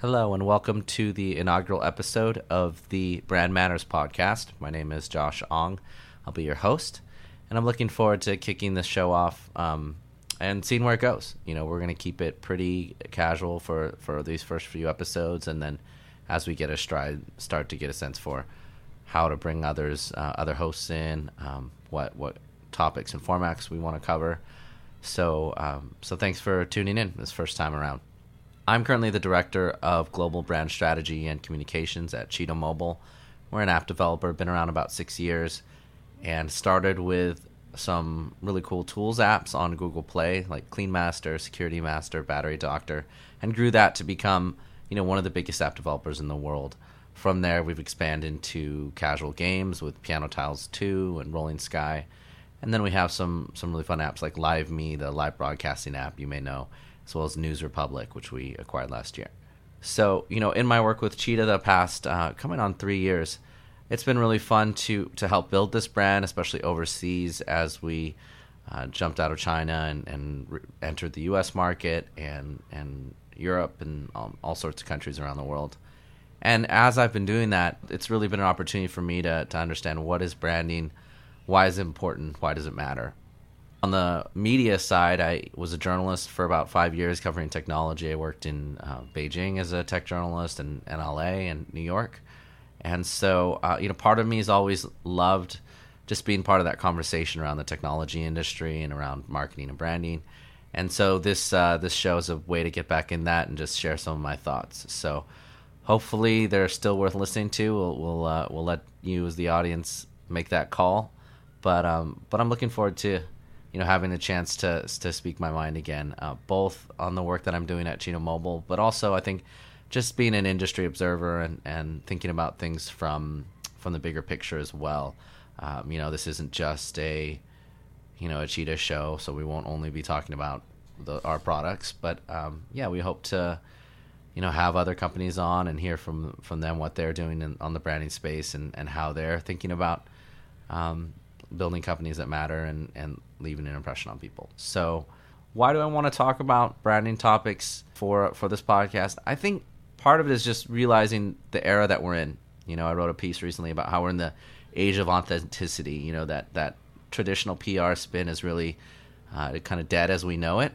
Hello, and welcome to the inaugural episode of the Brand Matters podcast. My name is Josh Ong. I'll be your host, and I'm looking forward to kicking this show off um, and seeing where it goes. You know, we're going to keep it pretty casual for, for these first few episodes, and then as we get a stride, start to get a sense for how to bring others, uh, other hosts in, um, what what topics and formats we want to cover. So, um, so thanks for tuning in this first time around. I'm currently the director of global brand strategy and communications at Cheetah Mobile. We're an app developer, been around about six years, and started with some really cool tools apps on Google Play, like Clean Master, Security Master, Battery Doctor, and grew that to become, you know, one of the biggest app developers in the world. From there, we've expanded into casual games with Piano Tiles 2 and Rolling Sky, and then we have some some really fun apps like Live Me, the live broadcasting app you may know as well as News Republic, which we acquired last year. So, you know, in my work with Cheetah the past uh, coming on three years, it's been really fun to to help build this brand, especially overseas as we uh, jumped out of China and, and re- entered the U.S. market and and Europe and um, all sorts of countries around the world. And as I've been doing that, it's really been an opportunity for me to to understand what is branding, why is it important, why does it matter, on the media side, I was a journalist for about five years covering technology. I worked in uh, Beijing as a tech journalist and, and LA and New York. And so, uh, you know, part of me has always loved just being part of that conversation around the technology industry and around marketing and branding. And so this uh, this show is a way to get back in that and just share some of my thoughts. So hopefully they're still worth listening to. We'll we'll, uh, we'll let you as the audience make that call. But um, but I'm looking forward to you know, having the chance to to speak my mind again, uh, both on the work that I'm doing at Cheetah Mobile, but also I think just being an industry observer and, and thinking about things from from the bigger picture as well. Um, you know, this isn't just a you know a Cheetah show, so we won't only be talking about the, our products, but um, yeah, we hope to you know have other companies on and hear from from them what they're doing in, on the branding space and and how they're thinking about um, building companies that matter and, and leaving an impression on people. So, why do I want to talk about branding topics for for this podcast? I think part of it is just realizing the era that we're in. You know, I wrote a piece recently about how we're in the age of authenticity. You know that that traditional PR spin is really uh, kind of dead as we know it.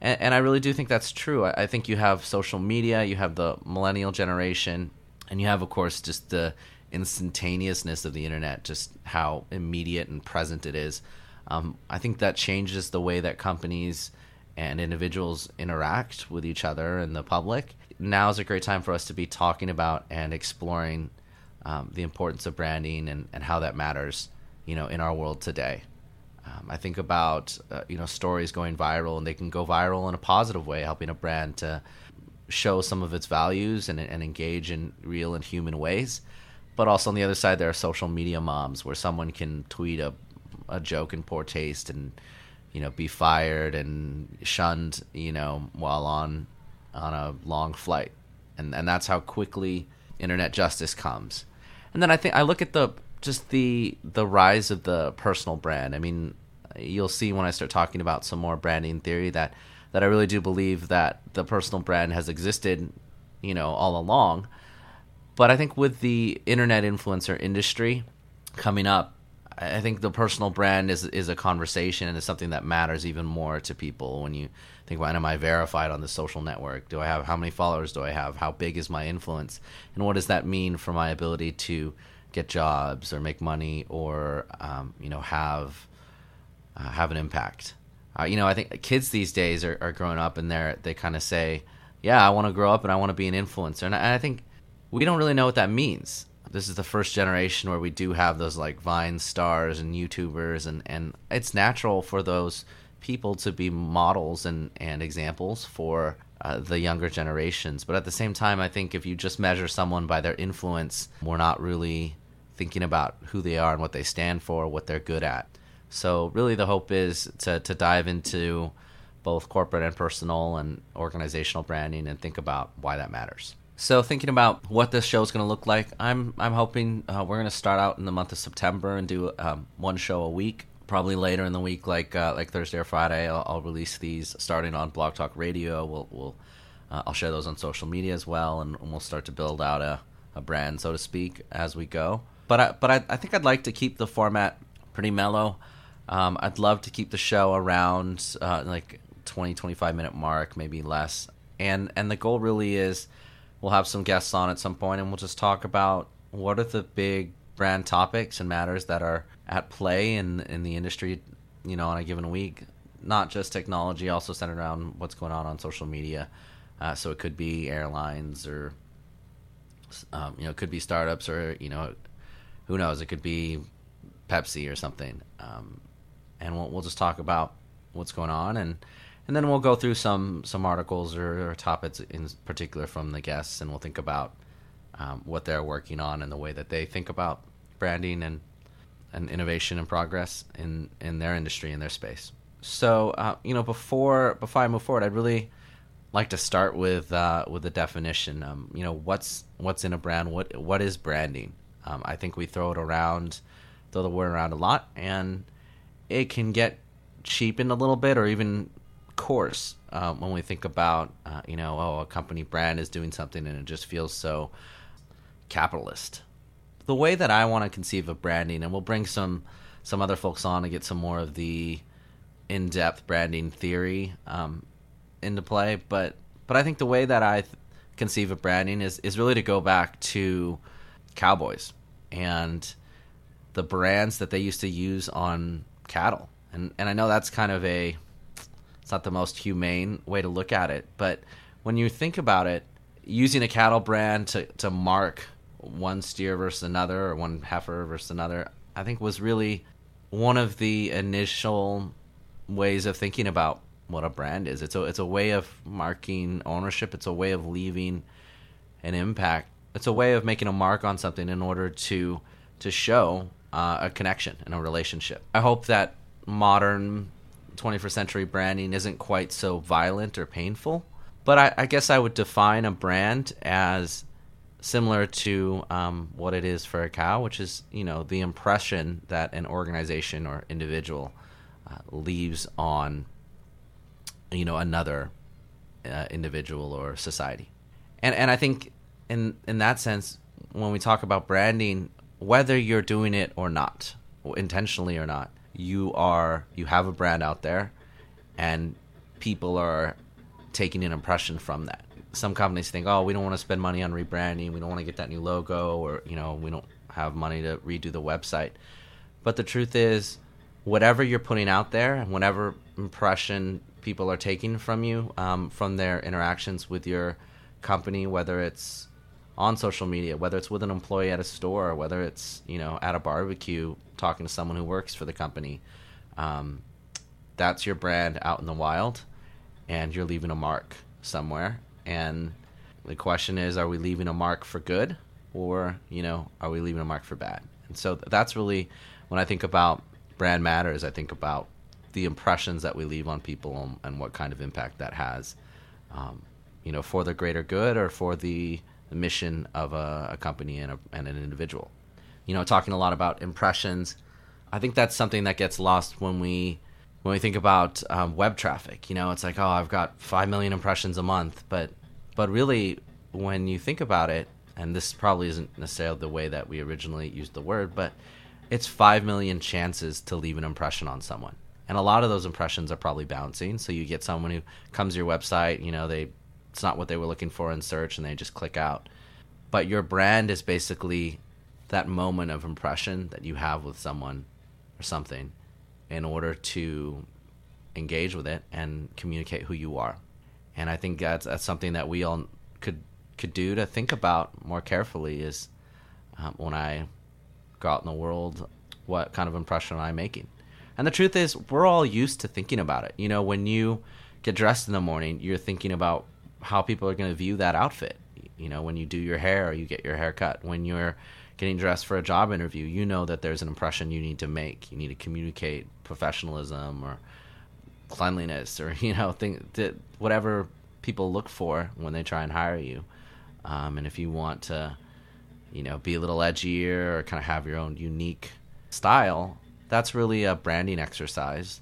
And, and I really do think that's true. I, I think you have social media, you have the millennial generation, and you have, of course, just the instantaneousness of the internet, just how immediate and present it is. Um, I think that changes the way that companies and individuals interact with each other and the public. Now is a great time for us to be talking about and exploring um, the importance of branding and, and how that matters, you know, in our world today. Um, I think about uh, you know stories going viral, and they can go viral in a positive way, helping a brand to show some of its values and, and engage in real and human ways but also on the other side there are social media moms where someone can tweet a, a joke in poor taste and you know be fired and shunned you know while on on a long flight. And and that's how quickly internet justice comes. And then i think i look at the just the the rise of the personal brand. I mean you'll see when i start talking about some more branding theory that that i really do believe that the personal brand has existed you know all along. But I think with the internet influencer industry coming up, I think the personal brand is is a conversation and it's something that matters even more to people when you think about am I verified on the social network? Do I have how many followers do I have? How big is my influence? And what does that mean for my ability to get jobs or make money or um, you know have uh, have an impact? Uh, you know, I think kids these days are, are growing up and they're they kind of say, "Yeah, I want to grow up and I want to be an influencer." And I, and I think we don't really know what that means. This is the first generation where we do have those like Vine stars and YouTubers, and, and it's natural for those people to be models and, and examples for uh, the younger generations. But at the same time, I think if you just measure someone by their influence, we're not really thinking about who they are and what they stand for, what they're good at. So, really, the hope is to, to dive into both corporate and personal and organizational branding and think about why that matters. So thinking about what this show is going to look like, I'm I'm hoping uh, we're going to start out in the month of September and do um, one show a week. Probably later in the week, like uh, like Thursday or Friday, I'll, I'll, release these starting on Blog Talk Radio. We'll we'll Uh, I'll share those on social media as well, and we'll start to build out a, a brand, so to speak, as we go. But I, but I, I think I'd like to keep the format pretty mellow. Um, I'd love to keep the show around uh, like 20, 25 minute mark, maybe less. And and the goal really is we'll have some guests on at some point, and we'll just talk about what are the big brand topics and matters that are at play in in the industry, you know, on a given week. Not just technology, also centered around what's going on on social media. Uh, so it could be airlines or um, you know, it could be startups or you know, who knows? It could be Pepsi or something. Um, and we'll, we'll just talk about what's going on and and then we'll go through some some articles or, or topics in particular from the guests and we'll think about um, what they're working on and the way that they think about branding and and innovation and progress in in their industry in their space. So uh, you know before before I move forward, I'd really like to start with uh, with the definition. Um, you know what's what's in a brand. What what is branding? Um, I think we throw it around, throw the word around a lot, and it can get cheapened a little bit or even coarse um, when we think about uh, you know oh a company brand is doing something and it just feels so capitalist the way that I want to conceive of branding, and we'll bring some some other folks on to get some more of the in depth branding theory um, into play. But but I think the way that I th- conceive of branding is is really to go back to cowboys and the brands that they used to use on cattle. And and I know that's kind of a it's not the most humane way to look at it, but when you think about it, using a cattle brand to, to mark one steer versus another or one heifer versus another, I think was really one of the initial ways of thinking about what a brand is. It's a it's a way of marking ownership. It's a way of leaving an impact. It's a way of making a mark on something in order to to show uh, a connection and a relationship. I hope that modern 21st century branding isn't quite so violent or painful. But I, I guess I would define a brand as similar to um, what it is for a cow, which is you know the impression that an organization or individual uh, leaves on you know another uh, individual or society, and and I think in in that sense when we talk about branding, whether you're doing it or not, intentionally or not, you are you have a brand out there, and people are taking an impression from that some companies think, oh, we don't want to spend money on rebranding, we don't want to get that new logo, or you know, we don't have money to redo the website. But the truth is, whatever you're putting out there, and whatever impression people are taking from you um, from their interactions with your company, whether it's on social media, whether it's with an employee at a store, whether it's you know at a barbecue talking to someone who works for the company, um, that's your brand out in the wild, and you're leaving a mark somewhere. And the question is are we leaving a mark for good or you know are we leaving a mark for bad? And so that's really when i think about brand matters i think about the impressions that we leave on people and, and what kind of impact that has um, you know for the greater good or for the, the mission of a, a company and, a, and an individual. You know talking a lot about impressions i think that's something that gets lost when we when we think about um, web traffic, you know, it's like, oh, I've got five million impressions a month, but but really, when you think about it, and this probably isn't necessarily the way that we originally used the word, but it's five million chances to leave an impression on someone, and a lot of those impressions are probably bouncing. So you get someone who comes to your website, you know, they it's not what they were looking for in search, and they just click out. But your brand is basically that moment of impression that you have with someone or something in order to engage with it and communicate who you are. And I think that's that's something that we all could could do to think about more carefully is um, when I go out in the world, what kind of impression am I making? And the truth is, we're all used to thinking about it. You know, when you get dressed in the morning, you're thinking about how people are going to view that outfit. You know, when you do your hair or you get your hair cut, when you're getting dressed for a job interview, you know that there's an impression you need to make. You need to communicate professionalism or cleanliness or you know think that whatever people look for when they try and hire you. Um, and if you want to, you know, be a little edgier or kind of have your own unique style, that's really a branding exercise.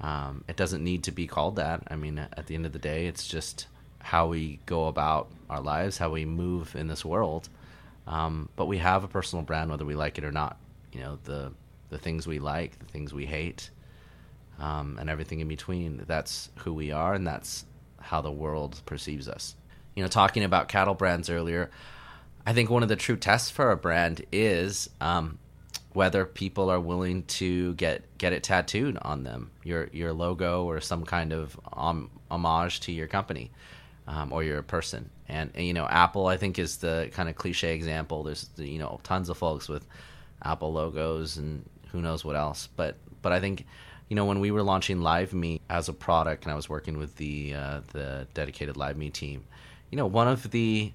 Um, it doesn't need to be called that. I mean, at the end of the day, it's just how we go about our lives, how we move in this world. Um, but we have a personal brand whether we like it or not. You know, the the things we like, the things we hate, um, and everything in between. That's who we are, and that's how the world perceives us. You know, talking about cattle brands earlier, I think one of the true tests for a brand is um, whether people are willing to get get it tattooed on them, your your logo or some kind of homage to your company um, or a person. And, and, you know, Apple I think is the kind of cliche example. There's you know tons of folks with Apple logos and who knows what else. But but I think you know when we were launching Live Me as a product, and I was working with the uh, the dedicated Live Me team, you know, one of the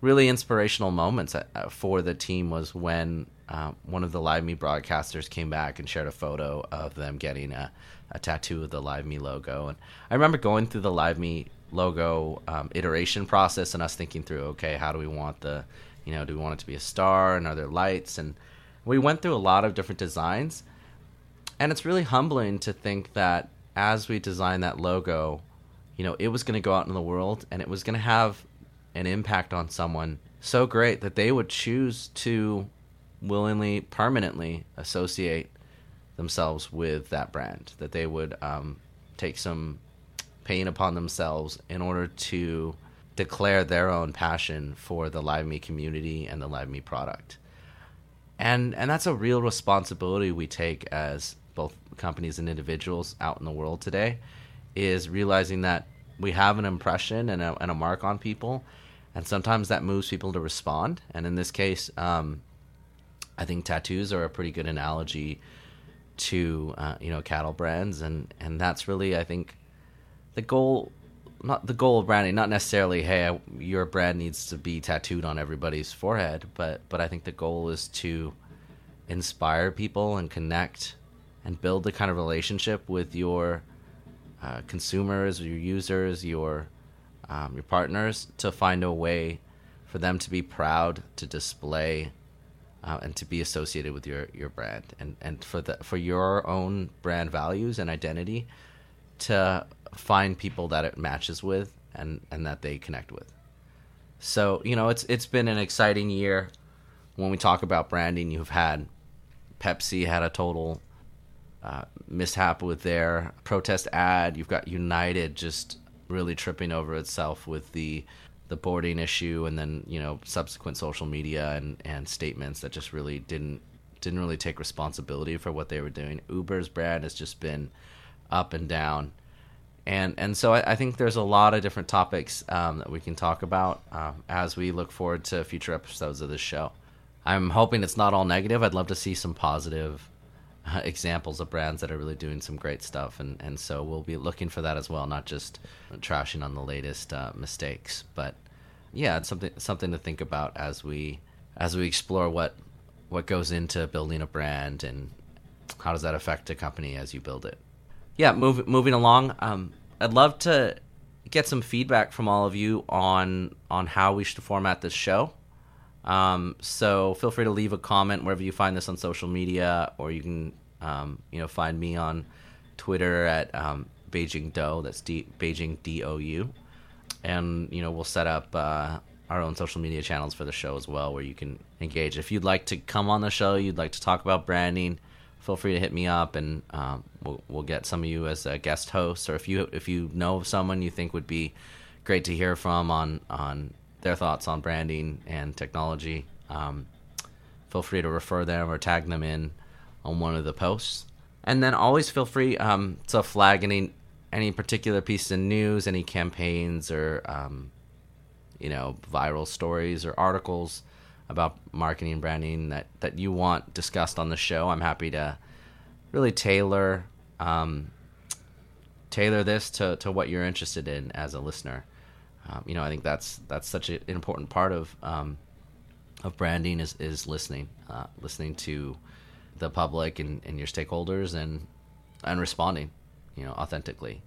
really inspirational moments uh, for the team was when uh, one of the Live Me broadcasters came back and shared a photo of them getting a, a tattoo of the Live Me logo. And I remember going through the Live Me logo um, iteration process and us thinking through, okay, how do we want the, you know, do we want it to be a star and are there lights? And we went through a lot of different designs. And it's really humbling to think that as we designed that logo, you know, it was going to go out in the world and it was going to have an impact on someone so great that they would choose to willingly, permanently associate themselves with that brand. That they would um, take some pain upon themselves in order to declare their own passion for the Live Me community and the Live Me product. And and that's a real responsibility we take as both companies and individuals out in the world today is realizing that we have an impression and a, and a mark on people and sometimes that moves people to respond. And in this case, um, I think tattoos are a pretty good analogy to uh, you know cattle brands, and and that's really I think the goal. Not the goal of branding, not necessarily, hey, your brand needs to be tattooed on everybody's forehead, but but I think the goal is to inspire people and connect and build the kind of relationship with your uh, consumers, your users, your um, your partners to find a way for them to be proud to display uh, and to be associated with your, your brand and, and for the for your own brand values and identity to find people that it matches with and, and that they connect with. So, you know, it's it's been an exciting year when we talk about branding. You've had Pepsi had a total uh, mishap with their protest ad. You've got United just really tripping over itself with the the boarding issue and then you know subsequent social media and and statements that just really didn't didn't really take responsibility for what they were doing. Uber's brand has just been up and down, and and so I, I think there's a lot of different topics um, that we can talk about um, as we look forward to future episodes of this show. I'm hoping it's not all negative. I'd love to see some positive examples of brands that are really doing some great stuff, and and so we'll be looking for that as well, not just trashing on the latest uh, mistakes, but yeah, it's something something to think about as we as we explore what what goes into building a brand and how does that affect a company as you build it. Yeah, move, moving along. Um, I'd love to get some feedback from all of you on on how we should format this show. Um, so feel free to leave a comment wherever you find this on social media, or you can, um, you know, find me on Twitter at um, Beijing Dou. That's D- Beijing D O U, and you know we'll set up uh, our own social media channels for the show as well, where you can engage. If you'd like to come on the show, you'd like to talk about branding, feel free to hit me up, and um, we'll we'll get some of you as a guest host, or if you if you know of someone you think would be great to hear from on on their thoughts on branding and technology, um, feel free to refer them or tag them in on one of the posts. And then always feel free um, to flag any any particular piece of news, any campaigns or um, you know viral stories or articles about marketing and branding that that you want discussed on the show. I'm happy to really tailor um, tailor this to, to what you're interested in as a listener. Um, you know, I think that's that's such an important part of um, of branding is is listening, uh, listening to the public and, and your stakeholders and and responding, you know, authentically.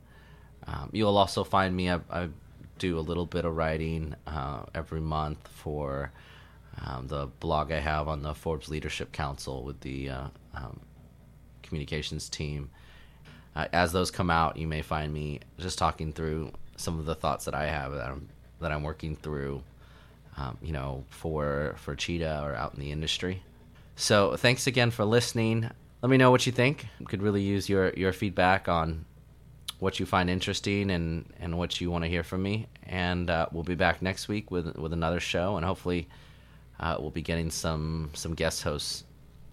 Um, you'll also find me. I, I, do a little bit of writing uh, every month for um, the blog I have on the Forbes Leadership Council with the uh, um, communications team. Uh, as those come out, you may find me just talking through some of the thoughts that I have that I'm that I'm working through, um, you know, for for Cheetah or out in the industry. So thanks again for listening. Let me know what you think. Could really use your your feedback on what you find interesting and and what you want to hear from me. And uh, we'll be back next week with with another show, and hopefully uh, we'll be getting some some guest hosts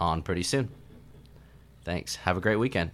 on pretty soon. Thanks. Have a great weekend.